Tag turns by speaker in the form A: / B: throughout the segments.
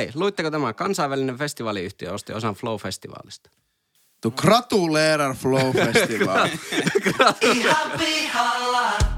A: Hei, luitteko tämä kansainvälinen festivaaliyhtiö osti osan Flow-festivaalista?
B: Du gratulerar Flow Festival.
C: Ihan pihalla.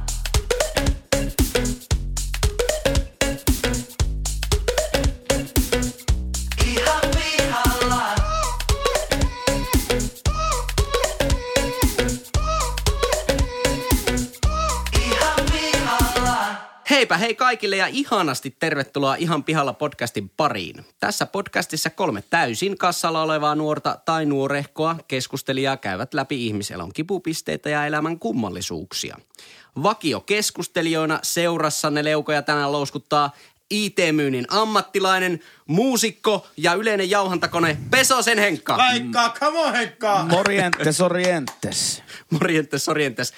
A: Heipä hei kaikille ja ihanasti tervetuloa Ihan pihalla podcastin pariin. Tässä podcastissa kolme täysin kassalla olevaa nuorta tai nuorehkoa keskustelijaa käyvät läpi ihmiselon kipupisteitä ja elämän kummallisuuksia. Vakio keskustelijoina seurassanne leukoja tänään louskuttaa IT-myynnin ammattilainen, muusikko ja yleinen jauhantakone Pesosen Henkka.
B: Laikkaa, come on Henkka!
D: Morientes orientes.
A: Morjentes, sorjentes.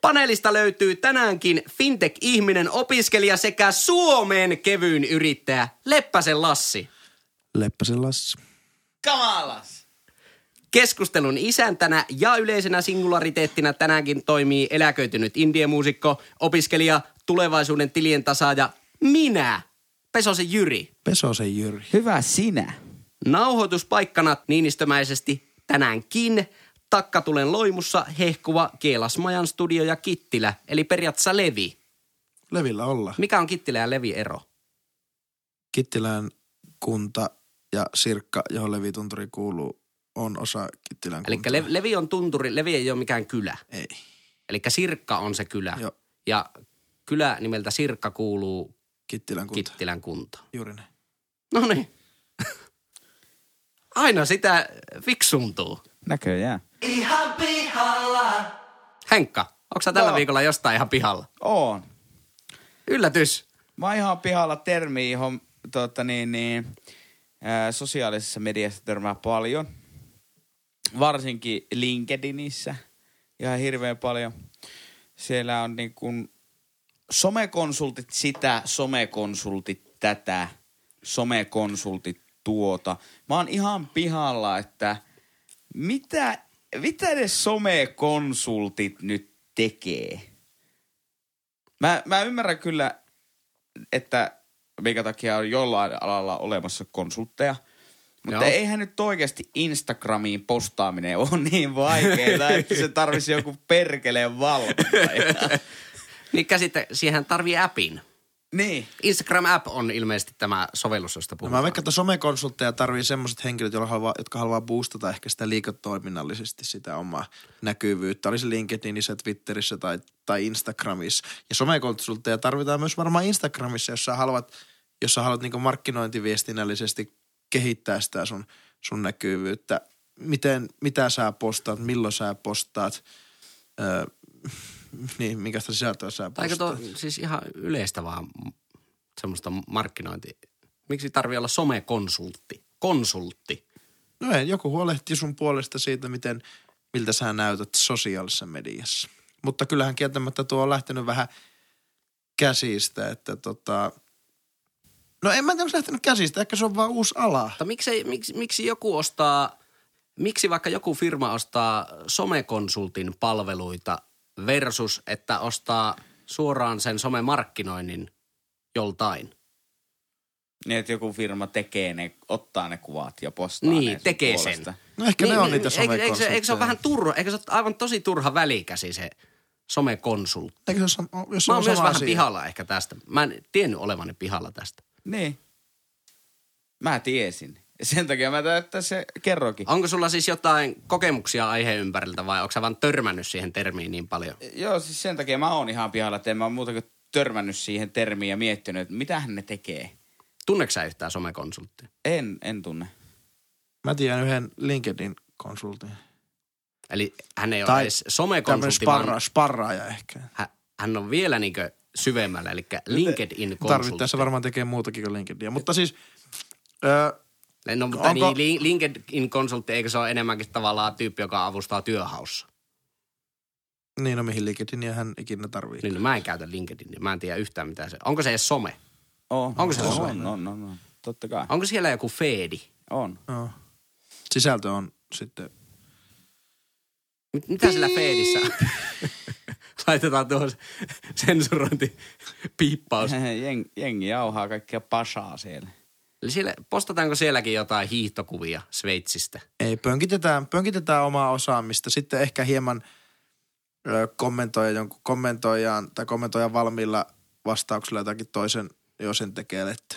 A: Paneelista löytyy tänäänkin fintech-ihminen, opiskelija sekä Suomen kevyin yrittäjä Leppäsen Lassi.
B: Leppäsen Lassi.
D: Kamalas.
A: Keskustelun isäntänä ja yleisenä singulariteettina tänäänkin toimii eläköitynyt indiemuusikko, opiskelija, tulevaisuuden tilien tasaaja, minä, Pesosen Jyri.
B: Pesosen Jyri.
D: Hyvä sinä.
A: Nauhoituspaikkana niinistömäisesti tänäänkin takkatulen loimussa hehkuva Keelasmajan studio ja Kittilä, eli periaatteessa Levi.
B: Levillä olla.
A: Mikä on Kittilä ja Levi ero?
B: Kittilän kunta ja Sirkka, johon Levitunturi kuuluu, on osa Kittilän
A: Eli
B: kuntaa.
A: Le- Levi on tunturi, Levi ei ole mikään kylä.
B: Ei.
A: Eli Sirkka on se kylä.
B: Joo.
A: Ja kylä nimeltä Sirkka kuuluu
B: Kittilän kunta.
A: Kittilän kuntaan.
B: Juuri näin.
A: No niin. Aina sitä fiksuntuu.
D: Näköjään.
C: Ihan pihalla.
A: Henkka, onko sä tällä
D: Joo.
A: viikolla jostain ihan pihalla?
D: On.
A: Yllätys.
D: Mä oon ihan pihalla termi, johon tota, niin, niin, ää, sosiaalisessa mediassa törmää paljon. Varsinkin LinkedInissä. Ihan hirveän paljon. Siellä on niin kuin somekonsultit sitä, somekonsultit tätä, somekonsultit tuota. Mä oon ihan pihalla, että mitä, mitä edes somekonsultit nyt tekee? Mä, mä ymmärrän kyllä, että minkä takia on jollain alalla olemassa konsultteja. Mutta
A: Joo.
D: eihän nyt oikeasti Instagramiin postaaminen ole niin vaikeaa, että se tarvisi joku perkeleen valmentaja.
A: Niin käsite, siihen tarvii appin.
D: Niin.
A: Instagram App on ilmeisesti tämä sovellus, josta
B: No
A: puhutaan.
B: mä veikkaan, että somekonsultteja tarvii semmoiset henkilöt, joilla haluaa, jotka haluaa boostata ehkä sitä liiketoiminnallisesti sitä omaa näkyvyyttä. Olisi LinkedInissä, Twitterissä tai, tai Instagramissa. Ja somekonsultteja tarvitaan myös varmaan Instagramissa, jos sä haluat, jos sä haluat niin markkinointiviestinnällisesti kehittää sitä sun, sun näkyvyyttä. Miten, mitä sä postaat, milloin sä postaat, öö, niin, minkästä sisältöä sä postaat.
A: tuo siis ihan yleistä vaan semmoista markkinointi. Miksi tarvii olla somekonsultti? Konsultti.
B: No ei, joku huolehtii sun puolesta siitä, miten, miltä sä näytät sosiaalisessa mediassa. Mutta kyllähän kieltämättä tuo on lähtenyt vähän käsistä, että tota... No en mä tiedä, onko lähtenyt käsistä, ehkä se on vaan uusi ala.
A: Mutta miksi, miksi, miksi joku ostaa, miksi vaikka joku firma ostaa somekonsultin palveluita versus, että ostaa suoraan sen somemarkkinoinnin joltain?
D: Niin, että joku firma tekee ne, ottaa ne kuvat ja postaa
A: Niin,
D: ne
A: tekee sen.
D: puolesta.
B: No ehkä ne on niitä
A: eikö, eikö, se, eikö se ole
B: somekonsultteja.
A: vähän turha, eikö se ole aivan tosi turha välikäsi se somekonsultti?
B: Eikö se ole, jos se
A: Mä
B: on
A: oon myös vähän
B: asia.
A: pihalla ehkä tästä. Mä en tiennyt olevani pihalla tästä.
D: Niin. Mä tiesin. Sen takia mä täyttä että se kerrokin.
A: Onko sulla siis jotain kokemuksia aiheen ympäriltä vai onko sä vaan törmännyt siihen termiin niin paljon?
D: Joo, siis sen takia mä oon ihan pihalla, että en mä oon muuta kuin törmännyt siihen termiin ja miettinyt, että mitähän ne tekee.
A: Tunneeko sä yhtään somekonsulttia?
D: En, en tunne.
B: Mä tiedän yhden LinkedIn-konsultin.
A: Eli hän ei ole
B: Tai
A: edes
B: Tämmöinen
A: somekonsultti,
B: sparra,
A: vaan
B: sparraaja ehkä.
A: hä- hän on vielä niinkö syvemmällä, eli LinkedIn-konsultti.
B: Tarvittaessa varmaan tekee muutakin kuin LinkedInia. Mutta siis, öö,
A: No, mutta
B: Onko-
A: niin, Lin- LinkedIn-konsultti, eikö se ole enemmänkin tavallaan tyyppi, joka avustaa työhaussa?
B: niin no mihin LinkedInia hän ikinä tarvii.
A: Niin, no, mä en käytä LinkedInia, mä en tiedä yhtään mitä se Onko se edes some?
D: On,
A: Onko se
D: on,
A: se?
D: on, on, on, on. Totta kai.
A: Onko siellä joku feedi?
D: On.
B: No. Sisältö on sitten
A: Mit- Mitä sillä feedissä Laitetaan tuohon sensurointi piippaus.
D: Jeng, jengi jauhaa kaikkia pasaa siellä.
A: Eli siellä, postataanko sielläkin jotain hiihtokuvia Sveitsistä?
B: Ei, pönkitetään, pönkitetään omaa osaamista. Sitten ehkä hieman ö, jonkun kommentoijan tai kommentoijan valmiilla vastauksella jotakin toisen jo sen tekee, että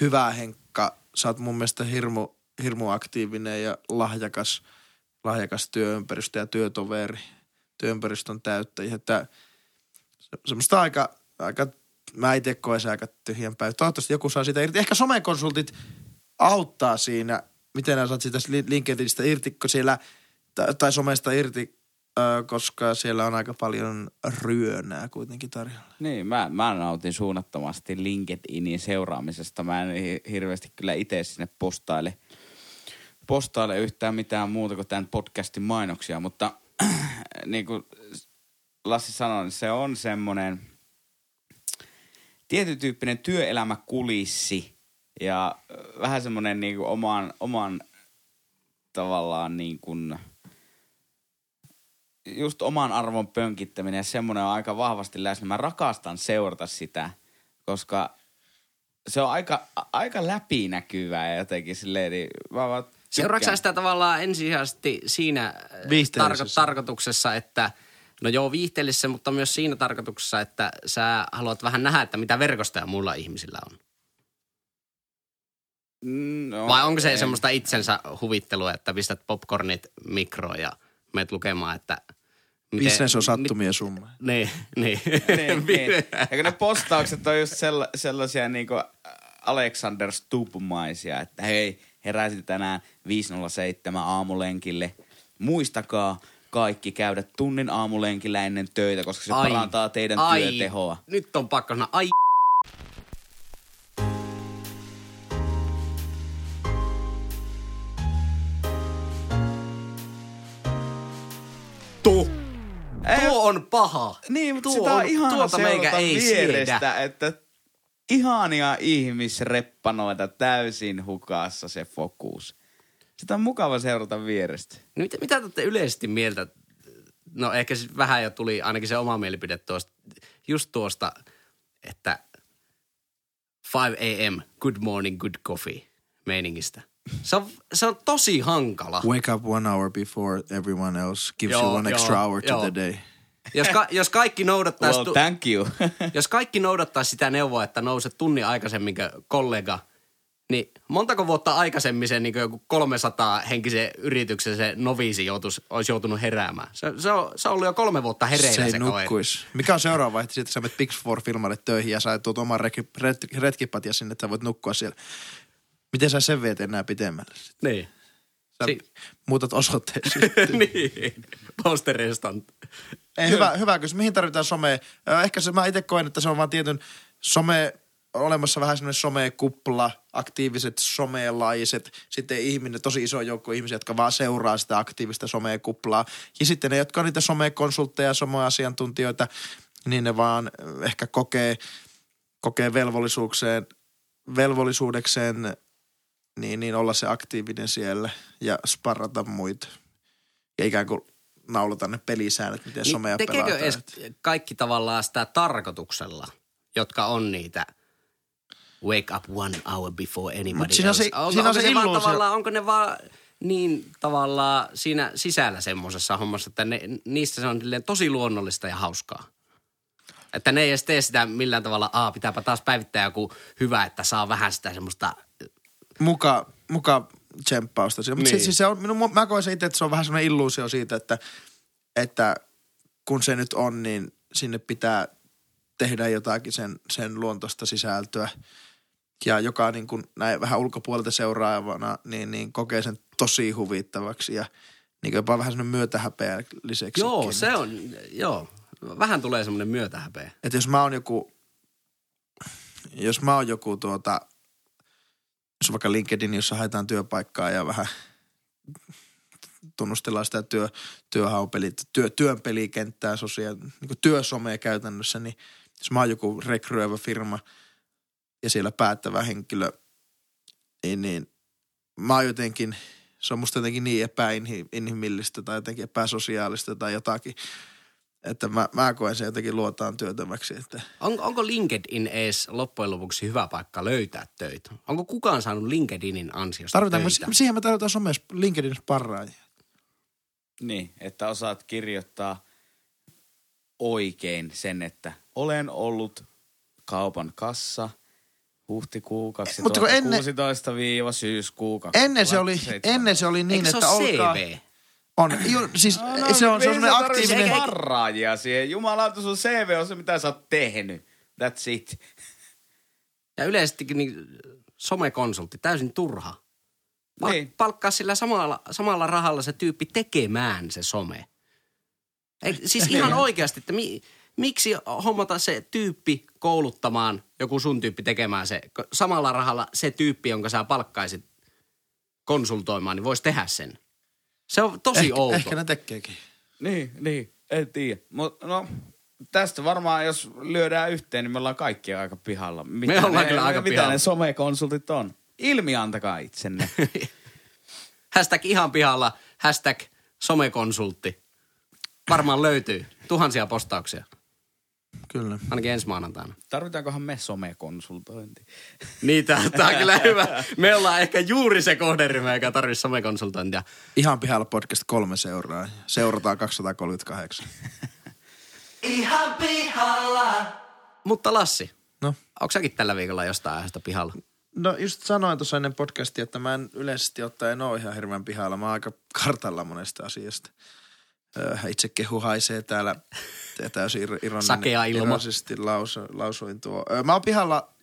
B: hyvä Henkka, sä oot mun mielestä hirmu, hirmu aktiivinen ja lahjakas, lahjakas työympäristö ja työtoveri, työympäristön täyttäjä. Että se- semmoista aika, aika mä itse koen se aika tyhjänpäin. Toivottavasti joku saa siitä irti. Ehkä somekonsultit auttaa siinä, miten sä saat siitä li- LinkedInistä irti, kun siellä, tai, somesta irti, koska siellä on aika paljon ryönää kuitenkin tarjolla.
D: Niin, mä, mä nautin suunnattomasti LinkedInin seuraamisesta. Mä en hi- hirveästi kyllä itse sinne postaile, postaile yhtään mitään muuta kuin tämän podcastin mainoksia, mutta niin kuin Lassi sanoi, niin se on semmoinen tietyn tyyppinen työelämäkulissi ja vähän semmoinen niin kuin oman, oman tavallaan niin kuin, just oman arvon pönkittäminen ja semmoinen on aika vahvasti läsnä. Mä rakastan seurata sitä, koska se on aika, aika läpinäkyvää ja jotenkin silleen, niin mä vaan
A: Seuraatko sitä tavallaan ensisijaisesti siinä äh,
B: Viihteellisessä.
A: tarkoituksessa, että no joo viihteellisessä, mutta myös siinä tarkoituksessa, että sä haluat vähän nähdä, että mitä verkostoja muilla ihmisillä on?
D: No,
A: Vai onko se
D: en-
A: semmoista itsensä huvittelua, että pistät popcornit mikroon ja menet lukemaan, että... miten-
B: Business on sattumien summa.
A: Niin, niin.
D: niin, niin. Ja kun ne postaukset on just sella, sellaisia niinku Alexander Stubb-maisia, että hei, heräsin tänään 507 aamulenkille. Muistakaa kaikki käydä tunnin aamulenkillä ennen töitä, koska se
A: Ai,
D: parantaa teidän
A: ai,
D: työtehoa.
A: Nyt on pakko sanoa, ai Tuo. Tuo on paha.
D: Niin, mutta
A: Tuo
D: sitä on
A: on-
D: ihana
A: tuota meikä ei
D: vierestä,
A: siedä.
D: että ihania ihmisreppanoita täysin hukassa se fokus. Sitä on mukava seurata vierestä.
A: No Mitä, mitä te olette yleisesti mieltä? No ehkä siis vähän jo tuli ainakin se oma mielipide tuosta, just tuosta, että 5 am, good morning, good coffee meiningistä. Se on, se on tosi hankala.
B: Wake up one hour before everyone else gives
A: Joo,
B: you one extra
A: joo,
B: hour to
A: joo.
B: the day.
A: Jos, ka, jos kaikki noudattaisi...
D: Well, thank you.
A: Jos kaikki noudattaisi sitä neuvoa, että nouset tunnin aikaisemmin kuin kollega, niin montako vuotta aikaisemmin se niin joku 300 henkisen yrityksen se noviisi joutuisi, olisi joutunut heräämään? Se, se, on, se on ollut jo kolme vuotta hereillä
B: se
A: se,
B: nukkuis. Mikä on seuraava vaihtoehto? Sitten sä menet Big Four filmalle töihin ja sä tuot oman retki, ret- retkipatia sinne, että sä voit nukkua siellä. Miten sä sen viet enää pitemmälle? sitten?
A: Niin.
B: Sä
A: Si-
B: muutat osoitteesi.
A: niin. Posterestant.
B: Ei, hyvä, hyvä kysymys. Mihin tarvitaan somea? Ehkä se, mä itse koen, että se on vaan tietyn some, olemassa vähän semmoinen somekupla, aktiiviset somelaiset, sitten ihminen, tosi iso joukko ihmisiä, jotka vaan seuraa sitä aktiivista somekuplaa. Ja sitten ne, jotka on niitä somekonsultteja, someasiantuntijoita, niin ne vaan ehkä kokee, kokee velvollisuukseen, velvollisuudekseen niin, niin olla se aktiivinen siellä ja sparrata muita. Ja ikään kuin naulata ne pelisäännöt, miten somea
A: Niin tekeekö
B: pelataan.
A: kaikki tavallaan sitä tarkoituksella, jotka on niitä wake up one hour before anybody
B: Mut siinä on
A: else?
B: se-
A: onko,
B: siinä on
A: onko
B: se
A: se vaan tavallaan, onko ne vaan niin tavallaan siinä sisällä semmoisessa hommassa, että ne, niistä se on tosi luonnollista ja hauskaa? Että ne ei edes tee sitä millään tavalla, aa pitääpä taas päivittää joku hyvä, että saa vähän sitä semmoista,
B: muka, muka tsemppausta. Mutta
A: Niin.
B: siis se on, minun, mä koen se itse, että se on vähän semmoinen illuusio siitä, että, että kun se nyt on, niin sinne pitää tehdä jotakin sen, sen luontoista sisältöä. Ja joka niin kuin näin vähän ulkopuolelta seuraavana, niin, niin kokee sen tosi huvittavaksi ja niin kuin jopa vähän semmoinen myötähäpeälliseksi.
A: joo se on, joo, vähän tulee semmoinen myötähäpeä.
B: Että jos mä oon joku, jos mä oon joku tuota, jos vaikka LinkedIn, jossa haetaan työpaikkaa ja vähän tunnustellaan sitä työ, työhaupelit, työ, työn pelikenttää, sosiaali, niin työsomea käytännössä, niin jos mä oon joku rekryöivä firma ja siellä päättävä henkilö, niin, niin mä oon jotenkin, se on musta jotenkin niin epäinhimillistä tai jotenkin epäsosiaalista tai jotakin, että mä, mä koen sen jotenkin luotaan työtämäksi. Että
A: On, onko LinkedIn edes loppujen lopuksi hyvä paikka löytää töitä? Onko kukaan saanut LinkedInin ansiosta
B: tarvitaanko,
A: töitä?
B: siihen me tarvitaan somessa LinkedIn sparraajia.
D: Niin, että osaat kirjoittaa oikein sen, että olen ollut kaupan kassa huhtikuu
B: Mutta kun ennen-
D: 2016-syyskuu 2017.
B: Ennen se oli, ennen se oli niin,
A: Eikö se
B: että olkaa...
A: CV?
B: On, jo, siis
D: No,
B: se on, se on semmoinen aktiivinen...
D: Eikä varraajia siihen. Jumalauta, sun CV on se, mitä sä oot tehnyt. That's it.
A: Ja yleisestikin niin somekonsultti, täysin turha. Pal-
D: Niin.
A: Palkkaa sillä samalla, samalla rahalla se tyyppi tekemään se some. Ei, siis ihan oikeasti, että mi, miksi hommata se tyyppi kouluttamaan, joku sun tyyppi tekemään se, samalla rahalla se tyyppi, jonka sä palkkaisit konsultoimaan, niin voisi tehdä sen. Se on tosi
B: Ehkä,
A: outo.
B: ehkä ne tekeekin.
D: Niin, niin. En tiedä. Mut no, tästä varmaan, jos lyödään yhteen, niin me ollaan kaikki aika pihalla. Mitä
A: ollaan
D: ne,
A: kyllä aika
D: mitä
A: pihalla.
D: ne somekonsultit on? Ilmi antakaa itsenne.
A: Hashtag ihan pihalla, hashtag somekonsultti. Varmaan löytyy tuhansia postauksia,
B: Kyllä.
A: ainakin ensi maanantaina.
D: Tarvitaankohan me somekonsultointi?
A: Niin, tää, tää on kyllä hyvä. Me ollaan ehkä juuri se kohderyhmä, joka tarvitsisi somekonsultointia.
B: Ihan pihalla podcast kolme seuraa. Seurataan 238.
C: Ihan pihalla.
A: Mutta Lassi,
B: No.
A: onko säkin tällä viikolla jostain aiheesta pihalla?
B: No just sanoin tuossa ennen podcastia, että mä en yleisesti ottaen ole ihan hirveän pihalla. Mä oon aika kartalla monesta asiasta. Öö, itse kehu haisee täällä täysin ir- ironinen,
A: Sakea ilma.
B: ironisesti lausu, lausuin tuo. Mä oon pihalla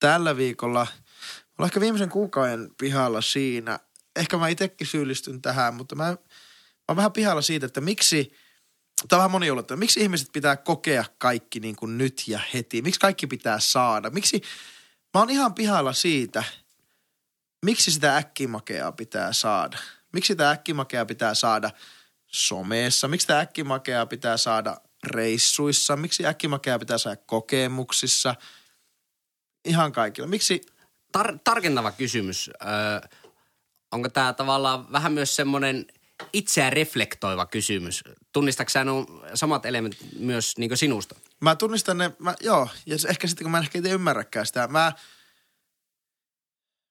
B: tällä viikolla. Mä oon ehkä viimeisen kuukauden pihalla siinä. Ehkä mä itsekin syyllistyn tähän, mutta mä, mä oon vähän pihalla siitä, että miksi – Tämä on vähän moniulotteinen. Miksi ihmiset pitää kokea kaikki niin kuin nyt ja heti? Miksi kaikki pitää saada? Miksi, mä oon ihan pihalla siitä, miksi sitä äkkimakeaa pitää saada? Miksi sitä äkkimakeaa pitää saada someessa? Miksi sitä äkkimakeaa pitää saada reissuissa? Miksi äkkimakeaa pitää saada kokemuksissa? Ihan kaikilla. Miksi,
A: Tar- tarkentava kysymys. Öö, onko tämä tavallaan vähän myös semmoinen itseä reflektoiva kysymys? Tunnistatko sä samat elementit myös niin sinusta?
B: Mä tunnistan ne, mä, joo, ja ehkä sitten kun mä en ehkä itse ymmärräkään sitä, mä,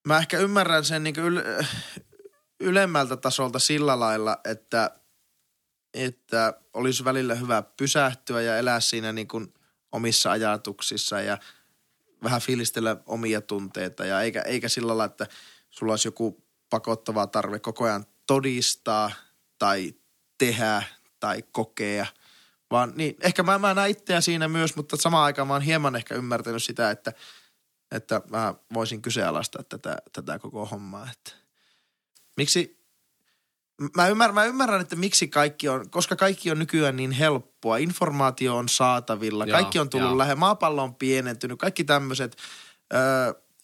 B: mä ehkä ymmärrän sen niin yl, ylemmältä tasolta sillä lailla, että, että olisi välillä hyvä pysähtyä ja elää siinä niin kuin omissa ajatuksissa ja vähän fiilistellä omia tunteita ja eikä, eikä sillä lailla, että sulla olisi joku pakottava tarve koko ajan todistaa tai tehdä tai kokea. Vaan niin, ehkä mä, mä näen itseä siinä myös, mutta samaan aikaan mä oon hieman ehkä ymmärtänyt sitä, että, että mä voisin kyseenalaistaa tätä, tätä koko hommaa. Että miksi, mä ymmärrän, mä ymmärrän, että miksi kaikki on, koska kaikki on nykyään niin helppoa. Informaatio on saatavilla,
A: Joo,
B: kaikki on tullut lähelle, maapallo on pienentynyt, kaikki tämmöiset,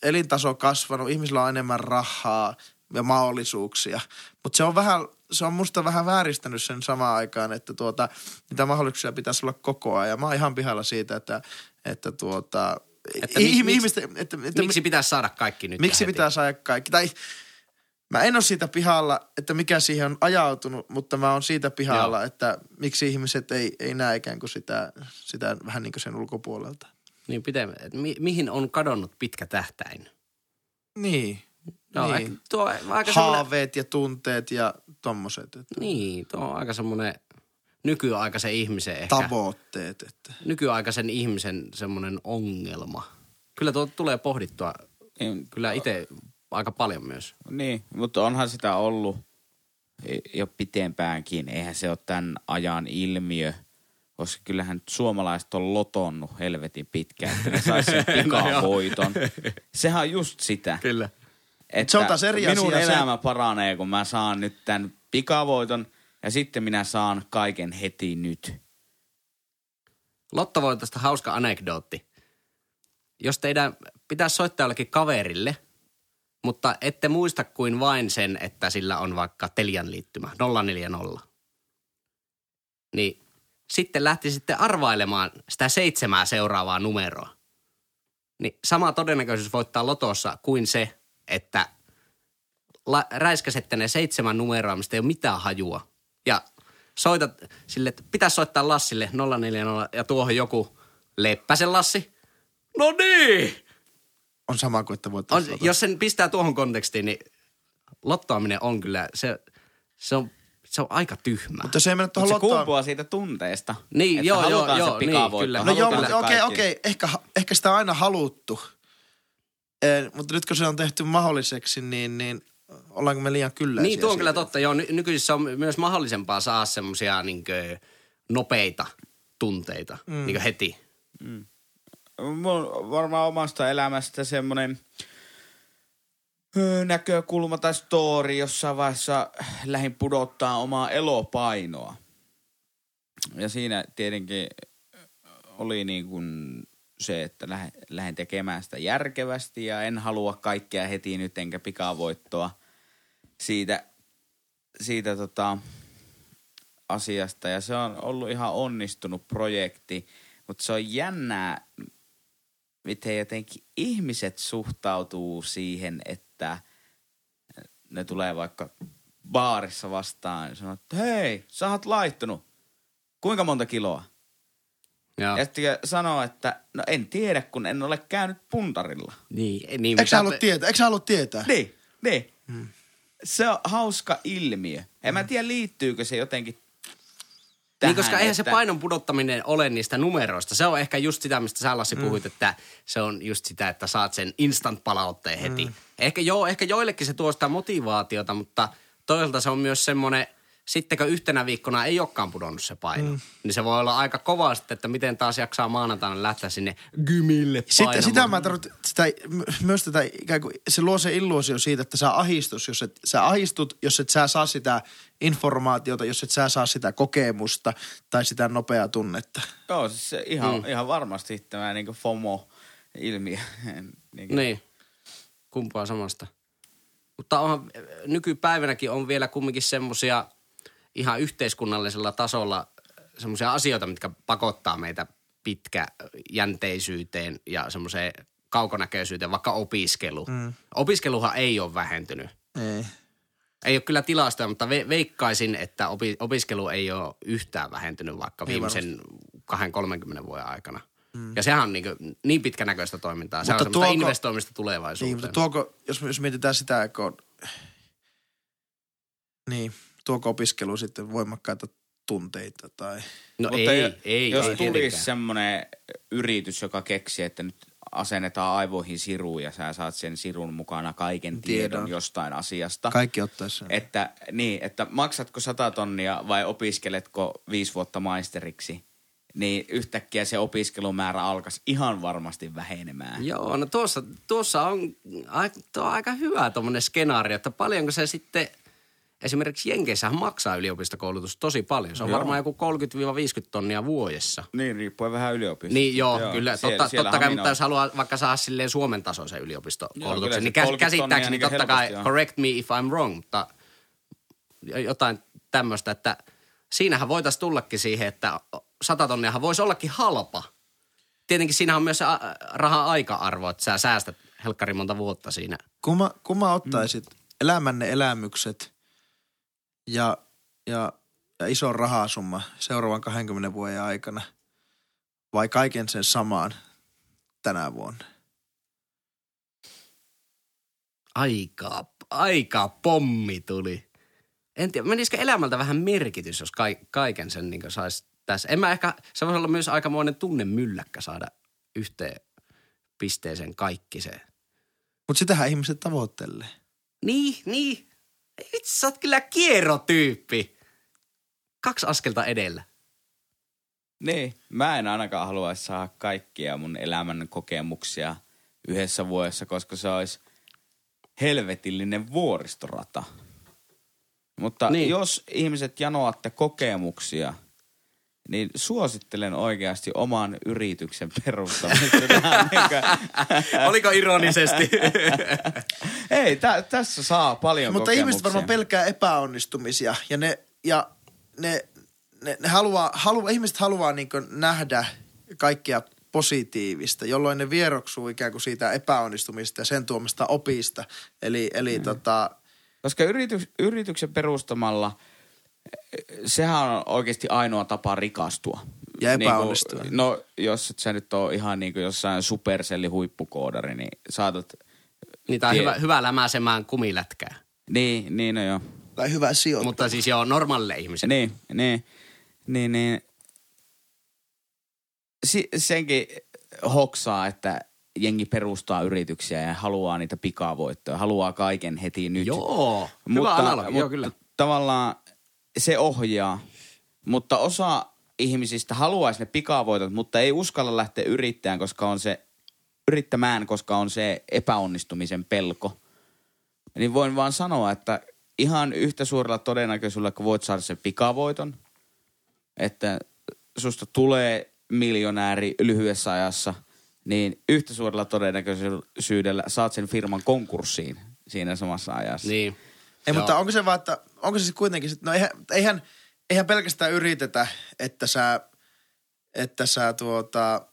B: elintaso on kasvanut, ihmisillä on enemmän rahaa ja mahdollisuuksia. Mutta se on vähän, se on musta vähän vääristänyt sen samaan aikaan, että tuota, niitä mahdollisuuksia pitäisi olla koko ajan. Mä oon ihan pihalla siitä, että, että tuota,
A: Että mi-
B: ihmisten, että, että
A: Miksi pitäisi saada kaikki nyt
B: Miksi
A: heti?
B: pitää saada kaikki? Tai mä en ole siitä pihalla, että mikä siihen on ajautunut, mutta mä oon siitä pihalla,
A: Joo.
B: että miksi ihmiset ei, ei näe ikään kuin sitä, sitä vähän niin kuin sen ulkopuolelta.
A: Niin pitemmän, että mi- mihin on kadonnut pitkä tähtäin?
B: Niin.
A: Joo,
B: niin.
A: tuo on aika semmoinen,
B: Haaveet ja tunteet ja tommoset. Että
A: niin, tuo on aika semmoinen nykyaikaisen ihmisen ehkä.
B: tavoitteet. Että.
A: nykyaikaisen ihmisen semmoinen ongelma. Kyllä tuo tulee pohdittua
D: Niin,
A: kyllä itse aika paljon myös.
D: Niin, mutta onhan sitä ollut jo pitempäänkin. Eihän se ole tämän ajan ilmiö, koska kyllähän suomalaiset on lotonnut helvetin pitkään, että ne saisi sen pikavoiton. Sehän on just sitä.
A: Kyllä.
D: Että
B: Se on taas eri
D: minun
B: asia se-
D: elämä paranee, kun mä saan nyt tämän pikavoiton ja sitten minä saan kaiken heti nyt.
A: Lottovoitosta hauska anekdootti. Jos teidän pitäisi soittaa jollekin kaverille, mutta ette muista kuin vain sen, että sillä on vaikka Telian liittymä 040, niin sitten lähti sitten arvailemaan sitä seitsemää seuraavaa numeroa. Niin sama todennäköisyys voittaa lotossa kuin se, että la- räiskäsette ne seitsemän numeroa, mistä ei ole mitään hajua. Ja soitat sille, että pitäisi soittaa Lassille 040 ja tuohon joku Leppäsen Lassi. No niin!
B: On sama kuin, että voit
A: On, jos sen pistää tuohon kontekstiin, niin lottoaminen on kyllä, se, se, on, se on aika tyhmää.
B: Mutta se ei mennä tuohon
D: Mutta se
B: lottoon.
D: kumpuaa siitä tunteesta.
A: Niin,
D: että
A: joo, joo, joo,
D: se
A: niin,
D: pikavoitto.
A: kyllä.
B: No joo, mutta
D: se
B: okei, okei. Ehkä, ehkä sitä on aina haluttu. Eh, mutta nyt kun se on tehty mahdolliseksi, niin, niin ollaanko me liian kylläisiä
A: Niin, tuo on kyllä totta. Joo, ny- nykyisin on myös mahdollisempaa saada semmoisia niinkö nopeita tunteita mm. niinkö heti.
D: Mun varmaan omasta elämästä semmoinen näkökulma tai story jossain vaiheessa lähin pudottaa omaa elopainoa. Ja siinä tietenkin oli niin kuin se, että lähden tekemään sitä järkevästi ja en halua kaikkea heti nyt enkä pikavoittoa siitä, siitä tota, asiasta. Ja se on ollut ihan onnistunut projekti, mutta se on jännää, miten jotenkin ihmiset suhtautuu siihen, että ne tulee vaikka baarissa vastaan ja sanoo, että hei, sä oot laittunut. Kuinka monta kiloa?
A: Joo.
D: Ja sitten sanoo, että no en tiedä, kun en ole käynyt puntarilla.
A: Niin, niin,
B: Eikö sä halua tietää? Eikö sä halua tietää?
D: Niin, niin. Hmm. Se on hauska ilmiö. En mä tiedä, liittyykö se jotenkin tähän,
A: Niin, koska eihän se
D: että-
A: painon pudottaminen ole niistä numeroista. Se on ehkä just sitä, mistä sä Lassi puhuit, että se on just sitä, että saat sen instant-palautteen heti. Ehkä, joo, ehkä joillekin se tuo sitä motivaatiota, mutta toisaalta se on myös semmoinen, sitten kun yhtenä viikkona ei olekaan pudonnut se paino, mm. niin se voi olla aika kova sitten, että miten taas jaksaa maanantaina lähteä sinne gymille
B: Sitten,
A: painamaan.
B: sitä mä tarvitsen, sitä, my- myös tätä ikään kuin, se luo se illuusio siitä, että sä ahistus, jos et, sä ahistut, jos et sä saa sitä informaatiota, jos et sä saa sitä kokemusta tai sitä nopeaa tunnetta.
D: Joo, siis se ihan, mm. ihan varmasti tämä niin FOMO-ilmiö. niin
A: Niin, kumpaa samasta. Mutta onhan, nykypäivänäkin on vielä kumminkin semmoisia ihan yhteiskunnallisella tasolla semmoisia asioita, mitkä pakottaa meitä pitkäjänteisyyteen ja semmoiseen kaukonäköisyyteen, vaikka opiskelu. Mm. Opiskeluhan ei ole vähentynyt.
B: Ei.
A: Ei ole kyllä tilastoja, mutta ve- veikkaisin, että opi- opiskelu ei ole yhtään vähentynyt vaikka
B: Ei
A: viimeisen 20-30 vuoden aikana. Mm. Ja sehän on niin, niin pitkänäköistä toimintaa. Se
B: Mutta
A: on semmoista
B: tuoko-
A: investoimista
B: Niin,
A: tulevaisuuteen.
B: mutta tuoko, jos, jos mietitään sitä, kun niin, tuoko opiskelu sitten voimakkaita tunteita tai...
A: No
D: Mutta
A: ei, ei,
D: Jos
A: ei
D: tulisi
A: tietenkään.
D: semmoinen yritys, joka keksii, että nyt asennetaan aivoihin siru ja sä saat sen sirun mukana kaiken tiedon,
B: Tiedon.
D: jostain asiasta.
B: Kaikki ottaisi sen.
D: Että, niin, että maksatko sata tonnia vai opiskeletko viisi vuotta maisteriksi, niin yhtäkkiä se opiskelumäärä alkaisi ihan varmasti vähenemään.
A: Joo, no tuossa, tuossa on, aika, tuo on aika hyvä tuommoinen skenaario, että paljonko se sitten, esimerkiksi Jenkeissähän maksaa yliopistokoulutus tosi paljon. Se on
D: Joo.
A: varmaan joku 30-50 tonnia vuodessa.
D: Niin, riippuen vähän yliopistosta.
A: Niin joo, joo kyllä.
D: Siellä-
A: totta, totta kai, mutta jos haluaa vaikka saada silleen Suomen tasoisen
D: Joo, kyllä
A: yliopistokoulutuksen,
D: se
A: niin
D: 30
A: kä-
D: tonnia
A: käsittääkseni
D: niinkö
A: totta kai,
D: on.
A: correct me if I'm wrong, mutta jotain tämmöistä, että siinähän voitaisiin tullakin siihen, että 100 tonniahan voisi ollakin halpa. Tietenkin siinä on myös se rahan aika-arvo, että sä säästät helkkari monta vuotta siinä.
B: Kumma, kumma ottaisit mm. elämänne elämykset ja, ja, ja ison rahasumma seuraavan 20 vuoden aikana vai kaiken sen samaan tänä vuonna?
A: Aika, aika pommi tuli. En tiedä, menisikö elämältä vähän merkitys, jos ka- kaiken sen niin saisi tässä. En mä ehkä, se voisi olla myös aikamoinen tunnemylläkkä saada yhteen pisteeseen kaikki se.
B: Mutta sitähän ihmiset tavoittelee.
A: Niin, niin. Itse sä oot kyllä kierrotyyppi. Kaksi askelta edellä.
D: Niin, mä en ainakaan haluaisi saada kaikkia mun elämän kokemuksia yhdessä vuodessa, koska se olisi helvetillinen vuoristorata. Mutta
A: Niin.
D: niin. jos ihmiset janoatte kokemuksia, niin suosittelen oikeasti oman yrityksen perustamista. niin
A: Oliko ironisesti?
D: Ei, tä, tässä saa paljon
B: Mutta
D: kokemuksia.
B: ihmiset varmaan pelkää epäonnistumisia ja ne, ja ne, ne, ne haluaa, haluaa, ihmiset haluaa niin nähdä kaikkea positiivista, jolloin ne vieroksuu ikään kuin siitä epäonnistumista ja sen tuomasta opista. Eli, eli mm. tota,
D: Koska yritys, yrityksen perustamalla sehän on oikeasti ainoa tapa rikastua.
B: Ja
D: Niinku,
B: epäonnistua.
D: no, jos et sä nyt ole ihan niin kuin jossain superselli huippukoodari, niin saatat...
A: Niitä on
D: Tie-
A: hyvä, hyvä lämäsemään kumilätkää.
D: Niin, niin no joo.
B: Tai hyvä sijoitus.
A: Mutta siis joo, normaalille ihmiselle.
D: Niin, niin, niin, niin. Si- senkin hoksaa, että jengi perustaa yrityksiä ja haluaa niitä pikavoittoja, haluaa kaiken heti nyt.
A: Joo, hyvä analogi, joo kyllä.
D: Tavallaan se ohjaa, mutta osa ihmisistä haluaisi ne pikavoitot, mutta ei uskalla lähteä yrittämään, koska on se, yrittämään, koska on se epäonnistumisen pelko. Niin voin vaan sanoa, että ihan yhtä suurella todennäköisyydellä, kun voit saada sen pikavoiton, että susta tulee miljonääri lyhyessä ajassa, niin yhtä suurella todennäköisyydellä saat sen firman konkurssiin siinä samassa ajassa.
A: Niin.
B: Ei,
A: Joo.
B: mutta onko se vaan, että onko se siis kuitenkin, sit- no eihän, eihän, eihän pelkästään yritetä, että sä, että sä tuota,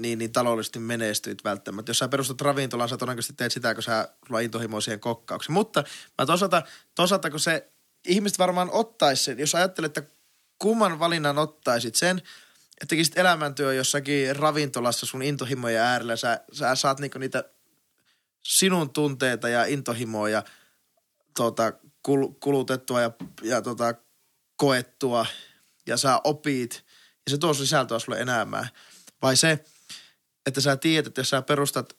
B: niin, niin taloudellisesti menestyit välttämättä. Jos sä perustat ravintolaan, sä todennäköisesti teet sitä, kun sä sulla intohimo siihen kokkaukseen. Mutta mä toisaalta, toisaalta kun se ihmiset varmaan ottaisi sen, jos ajattelet, että kumman valinnan ottaisit sen, että tekisit elämäntyö jossakin ravintolassa sun intohimojen äärellä, sä, sä saat niinku niitä sinun tunteita ja intohimoa ja tota, kul, kulutettua ja, ja tota, koettua ja sä opit ja se tuo sisältöä sulle enemmän. Vai se, että sä tiedät, että jos sä perustat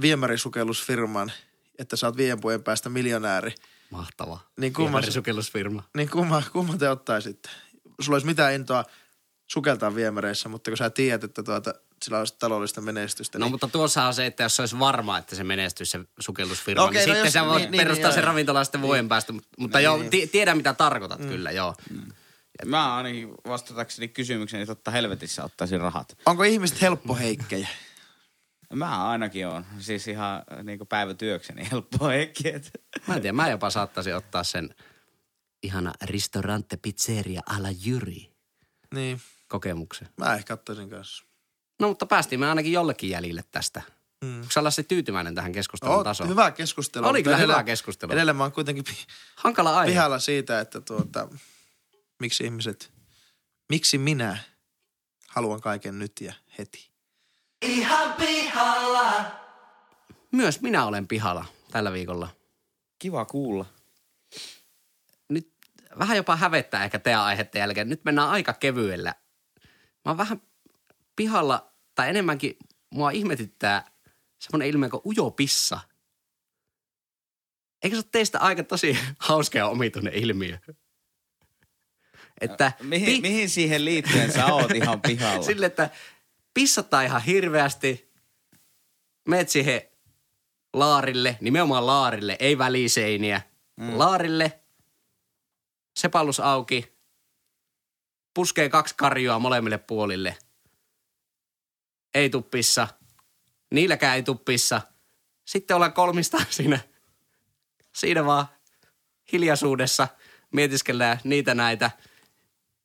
B: viemärisukellusfirman, että sä oot viiden vuoden päästä miljonääri,
A: Mahtava.
B: Niin kumman-
A: Sukellusfirma.
B: niin kumma, kumma te ottaisitte? Sulla olisi mitään intoa sukeltaa viemäreissä, mutta kun sä tiedät, että tuota, sillä olisi taloudellista menestystä.
A: No
B: niin
A: mutta tuossa on se, että jos se olisi varma, että se menestyisi se sukellusfirma,
B: Okei,
A: niin
B: no
A: sitten
B: jos-
A: sä voit
B: niin, niin,
A: perustaa
B: niin,
A: sen
B: joo.
A: ravintolan sitten vuoden päästä. Mutta
B: Niin,
A: joo,
B: niin.
A: ti- tiedän mitä tarkoitat kyllä, joo.
D: Mä ainakin vastatakseni kysymykseen, että totta helvetissä ottaisin rahat.
B: Onko ihmiset helppoheikkejä?
D: Mä ainakin on. Siis ihan niin päivätyökseni helppo että-
A: Mä en tiedä, mä jopa saattaisin ottaa sen ihana ristorante pizzeria alla Jyri
B: niin,
A: kokemuksen.
B: mä ehkä ottaisin kanssa.
A: No mutta päästiin me ainakin jollekin jäljille tästä. Mm. Onko sä Lassi tyytyväinen tähän keskustelun
B: Oot,
A: tasoon?
B: hyvä keskustelu.
A: Oli kyllä
B: edelleen-
A: hyvä keskustelu.
B: Edelleen mä oon kuitenkin pi-
A: Hankala aihe.
B: pihalla siitä, että tuota, miksi ihmiset, miksi minä haluan kaiken nyt ja heti.
C: Ihan pihalla.
A: Myös minä olen pihalla tällä viikolla.
D: Kiva kuulla.
A: Nyt vähän jopa hävettää ehkä teidän aiheiden jälkeen. Nyt mennään aika kevyellä. Mä oon vähän pihalla, tai enemmänkin mua ihmetyttää semmoinen ilmiö kuin ujo pissa. Eikö se ole teistä aika tosi hauska ja omituinen ilmiö? Että
D: Mihin, mihin siihen liittyen sä oot ihan pihalla?
A: Sille, että pissataan ihan hirveästi. Meet siihen laarille, nimenomaan laarille, ei väliseiniä. Mm. Laarille, sepallus auki, puskee kaksi karjua molemmille puolille. Ei tuu pissa. Niilläkään ei tuu pissa. Sitten ollaan kolmistaan siinä, siinä vaan hiljaisuudessa mietiskellään niitä näitä.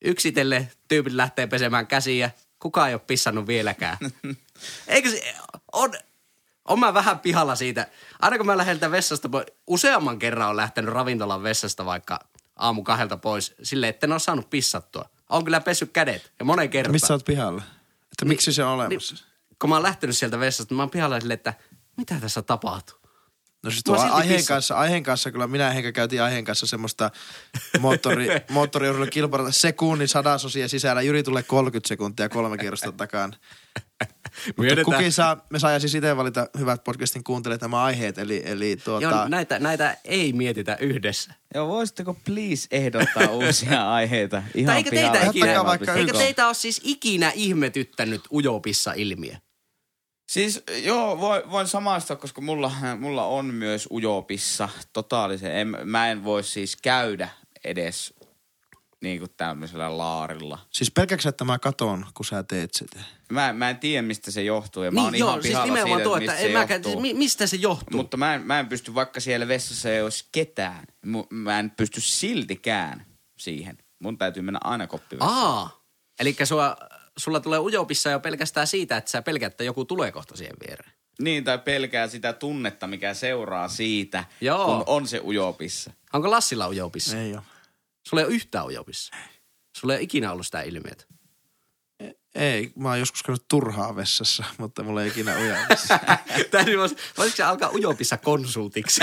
A: Yksitelle tyypit lähtee pesemään käsiä. Kukaan ei ole pissannut vieläkään. Eikö se, on, on mä vähän pihalla siitä. Aina kun mä lähden vessasta pois, useamman kerran on lähtenyt ravintolan vessasta vaikka aamu kahdelta pois, silleen, että en ole saanut pissattua. On kyllä pessyt kädet ja monen kertaan.
B: Missä sä oot pihalla? Että miksi se on olemassa?
A: Niin, kun mä oon lähtenyt sieltä vessasta, mä oon pihalla silleen, että mitä tässä tapahtuu?
B: No siis tuo aiheen
A: pissannut.
B: kanssa, aiheen kanssa, kyllä minä Henka käytiin aiheen kanssa semmoista moottori, moottoriurheilun kilpailua sekunnin sadasosia sisällä. Jyri tulee 30 sekuntia kolme kierrosta takaan. Mutta kukin saa, me saa siis itse valita hyvät podcastin kuuntelijat nämä aiheet, eli, eli tuota,
A: Joo, näitä, näitä ei mietitä yhdessä.
D: Joo, voisitteko please ehdottaa uusia aiheita ihan
A: Tai eikö teitä, ikinä,
B: vaikka
A: eikö teitä ole siis ikinä ihmetyttänyt ujopissa ilmiö?
D: Siis joo, voin, voin samaistua, koska mulla, mulla on myös ujopissa totaalisen. En, mä en voi siis käydä edes niin kuin tämmöisellä laarilla.
B: siis pelkäksä, että mä katon, kun sä teet sitä.
D: Mä, mä en tiedä, mistä se johtuu ja mä oon
A: Niin, joo,
D: ihan
A: siis
D: pihalla
A: nimenomaan
D: siitä,
A: tuo,
D: että mistä
A: en
D: se
A: mäkään,
D: johtuu.
A: siis mi- mistä se johtuu?
D: Mutta mä en, mä en pysty, vaikka siellä vessassa ei olisi ketään, mä en pysty siltikään siihen. Mun täytyy mennä aina koppivessaan.
A: Aa, eli sua, sulla tulee ujopissa jo pelkästään siitä, että sä pelkät, että joku tulee kohta siihen viereen.
D: Niin, tai pelkää sitä tunnetta, mikä seuraa siitä,
A: Joo.
D: kun on se ujopissa.
A: Onko Lassilla ujopissa?
B: Ei ole.
A: Sulla ei ole yhtään ujopissa. Sulla ei ole ikinä ollut sitä ilmiötä.
B: Ei, mä oon joskus käynyt turhaa vessassa, mutta mulla ei ikinä ujamassa.
A: Täytyy vois, voisiko se alkaa ujopissa konsultiksi?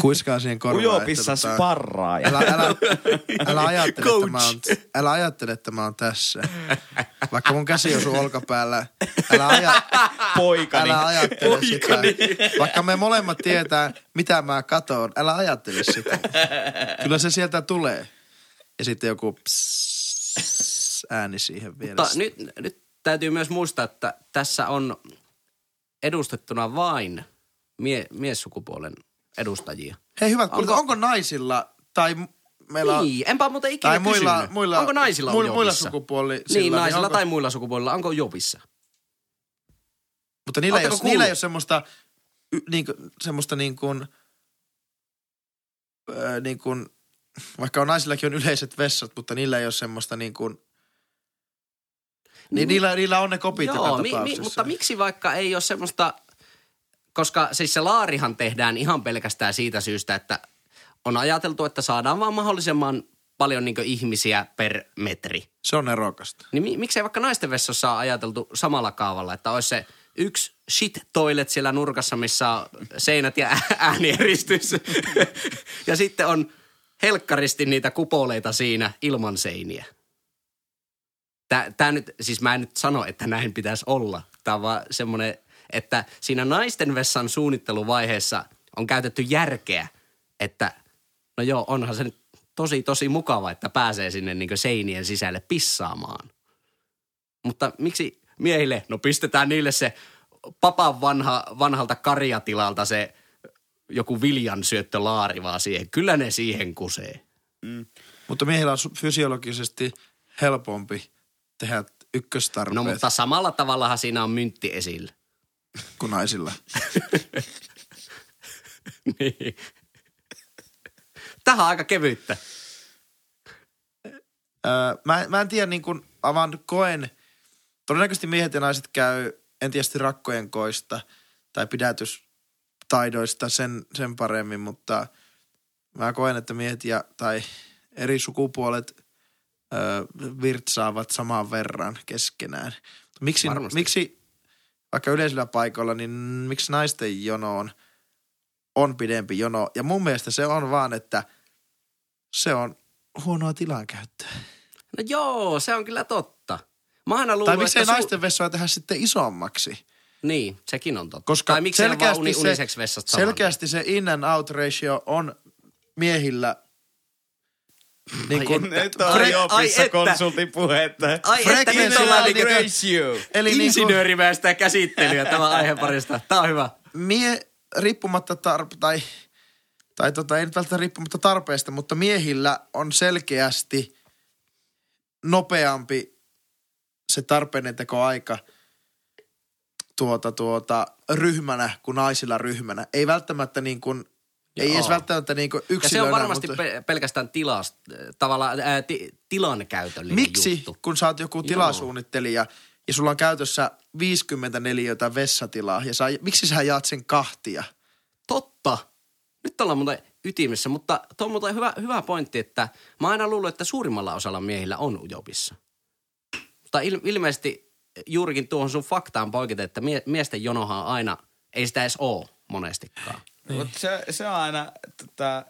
B: Kuiskaa siihen korvaan.
D: Ujopissa
B: että tota-
D: sparraaja.
B: Älä, älä, älä, ajattele, että mä oon, älä ajattele, että mä oon tässä. Vaikka mun käsi on sun olkapäällä. Älä, aja,
D: Poikani.
B: älä ajattele
A: Poikani.
B: sitä. Vaikka me molemmat tietää, mitä mä katon. Älä ajattele sitä. Kyllä se sieltä tulee. Ja sitten joku pss, ääni siihen vielä.
A: Mutta nyt, nyt täytyy myös muistaa, että tässä on edustettuna vain mie, miessukupuolen edustajia.
B: Hei hyvät, onko,
A: Onko-
B: onko naisilla tai meillä on...
A: Niin, enpä muuten ikinä
B: Tai muilla,
A: kysynyt.
B: muilla,
A: onko naisilla
B: muilla, muilla
A: ujopissa?
B: sukupuoli
A: Niin, naisilla
B: onko,
A: tai muilla sukupuolilla. Onko ujopissa?
B: Mutta niillä ei,
A: Ootteko
B: ole, niillä ei ole semmoista, niin kuin, semmoista niin kuin, niin kuin, vaikka on naisillakin on yleiset vessat, mutta niillä ei ole semmoista niin kuin, niin, niillä, niillä on ne kopit
A: Joo, mi, mi, mutta miksi vaikka ei ole semmoista, koska siis se laarihan tehdään ihan pelkästään siitä syystä, että on ajateltu, että saadaan vaan mahdollisimman paljon niin ihmisiä per metri.
B: Se on erokasta.
A: Niin mi- miksei vaikka naisten vessossa ole ajateltu samalla kaavalla, että olisi se yksi shit toilet siellä nurkassa, missä on seinät ja ä- äänieristys. ja sitten on helkkaristi niitä kupoleita siinä ilman seiniä. Tää, tää nyt, siis mä en nyt sano, että näin pitäisi olla. Tämä on vaan semmoinen, että siinä naisten vessan suunnitteluvaiheessa on käytetty järkeä, että no joo, onhan se nyt tosi tosi mukava, että pääsee sinne niin seinien sisälle pissaamaan. Mutta miksi miehille, no pistetään niille se papan vanha, vanhalta karjatilalta se joku viljan syöttölaari vaan siihen. Kyllä ne siihen kusee.
B: Mutta miehillä on fysiologisesti helpompi tehdä ykköstarpeet
A: No mutta samalla tavallahan siinä on myntti esillä.
B: kuin naisilla.
A: niin. Tähän on aika kevyttä.
B: Öö, mä, mä en tiedä, niin kuin, mä vaan koen, todennäköisesti miehet ja naiset käy en tiedä sitten rakkojen koista tai pidätystaidoista sen, sen paremmin, mutta mä koen, että miehet ja, tai eri sukupuolet öö, virtsaavat saman verran keskenään. Miksi,
A: Varmasti.
B: miksi vaikka yleisillä paikoilla, niin miksi naisten jono on, on pidempi jono? Ja mun mielestä se on vaan, että se on huonoa tilankäyttöä.
A: No joo, se on kyllä totta. Mä aina
B: Tai
A: luullut,
B: miksei
A: että...
B: naisten vessoja tehdä sitten isommaksi?
A: Niin, sekin on totta.
B: Koska
A: tai ne vaan uni,
B: selkeästi,
A: uniseksi
B: se,
A: vessat saman.
B: selkeästi se in and out ratio on miehillä niin kuin,
D: Nyt
A: Ai-
D: on
A: ai
D: Jopissa
A: että.
D: konsultin puhetta.
A: Ai että nyt ollaan
B: niin
A: niinku
B: kuin-
D: ratio.
B: eli niin
A: insinöörimäistä käsittelyä tämä aiheparista. Tämä on hyvä.
B: mie, riippumatta tar- tai, tai tota, ei nyt välttämättä riippumatta tarpeesta, mutta miehillä on selkeästi nopeampi se tarpeiden tekoaika tuota, tuota, ryhmänä kuin naisilla ryhmänä. Ei välttämättä niin kuin, ei
A: Joo.
B: edes välttämättä niin kuin
A: Ja se
B: yksilönä,
A: on varmasti
B: mutta...
A: pe- pelkästään tilast, tavallaan ää, ti, tilankäytöllinen
B: Miksi,
A: juttu.
B: kun sä oot joku tilasuunnittelija ja sulla on käytössä 50 neliötä vessatilaa ja sä, miksi sä jaat sen kahtia?
A: Totta. Nyt ollaan muuten ytimessä, mutta tuo on muuten hyvä, hyvä pointti, että mä aina luullut, että suurimmalla osalla miehillä on ujopissa. Mutta il, ilmeisesti juurikin tuohon sun faktaan poiketen, että mie, miesten jonohan aina, ei sitä edes oo monestikaan.
D: Niin. Mutta se, se on aina, tota,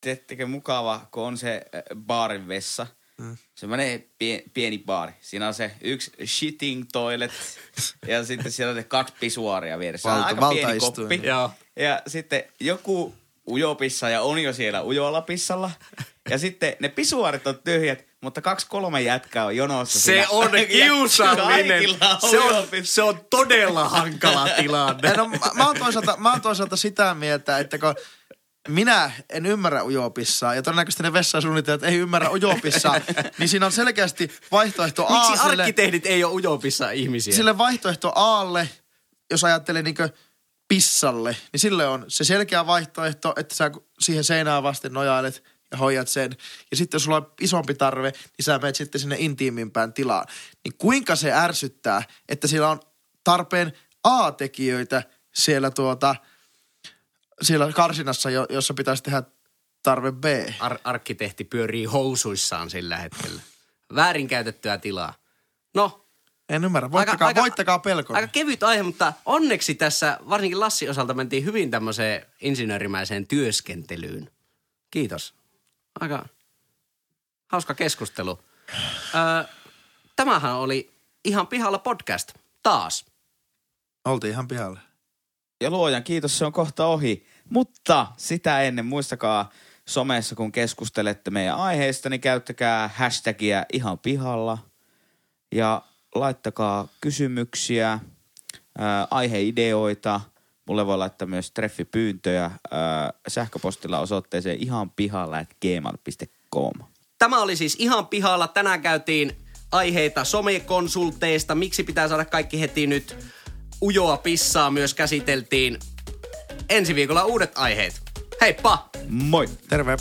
D: teettekö mukava, kun on se äh, baarin vessa. Mm. Semmoinen pie, pieni baari. Siinä on se yksi shitting toilet ja sitten siellä on ne kaksi pisuaaria vieressä.
B: Valta-
D: Valta, aika pieni koppi.
A: Joo.
D: Ja sitten joku ujopissa ja on jo siellä ujolla pissalla. Ja sitten ne pisuaarit on tyhjät, mutta kaksi kolme jätkää on jonossa.
A: Se
D: siinä.
A: on kiusallinen. Se on, se on todella hankala tilanne.
B: No, mä, mä, oon toisaalta, mä oon toisaalta sitä mieltä, että kun minä en ymmärrä ujopissa ja todennäköisesti ne vessasuunnittelijat ei ymmärrä ujopissa, niin siinä on selkeästi vaihtoehto A
A: Miksi
B: sille,
A: arkkitehdit ei ole ujopissa ihmisiä?
B: sille vaihtoehto Aalle, jos ajattelee niinkö pissalle, niin sille on se selkeä vaihtoehto, että sä siihen seinään vasten nojailet ja hoidat sen. Ja sitten jos sulla on isompi tarve, niin sä menet sitten sinne intiimimpään tilaan. Niin kuinka se ärsyttää, että siellä on tarpeen A-tekijöitä siellä tuota, siellä karsinassa, jo, jossa pitäisi tehdä Tarve B.
A: Ar- arkkitehti pyörii housuissaan sillä hetkellä. Väärinkäytettyä tilaa. No,
B: En ymmärrä. Voittakaa,
A: aika,
B: voittakaa pelkona.
A: Aika kevyt aihe, mutta onneksi tässä, varsinkin Lassi osalta, mentiin hyvin tämmöiseen insinöörimäiseen työskentelyyn. Kiitos. Aika hauska keskustelu. Öö, tämähän oli ihan pihalla podcast. Taas.
B: Oltiin ihan pihalle.
D: Ja luojan kiitos, se on kohta ohi. Mutta sitä ennen muistakaa somessa, kun keskustelette meidän aiheista, niin käyttäkää hashtagia ihan pihalla. Ja laittakaa kysymyksiä, ää, aiheideoita. Mulle voi laittaa myös treffipyyntöjä ää, sähköpostilla osoitteeseen ihan pihalla at gmail.com.
A: Tämä oli siis ihan pihalla. Tänään käytiin aiheita somekonsulteista. Miksi pitää saada kaikki heti nyt? Ujoa pissaa myös käsiteltiin. Ensi viikolla uudet aiheet. Heippa!
D: Moi!
B: Terve.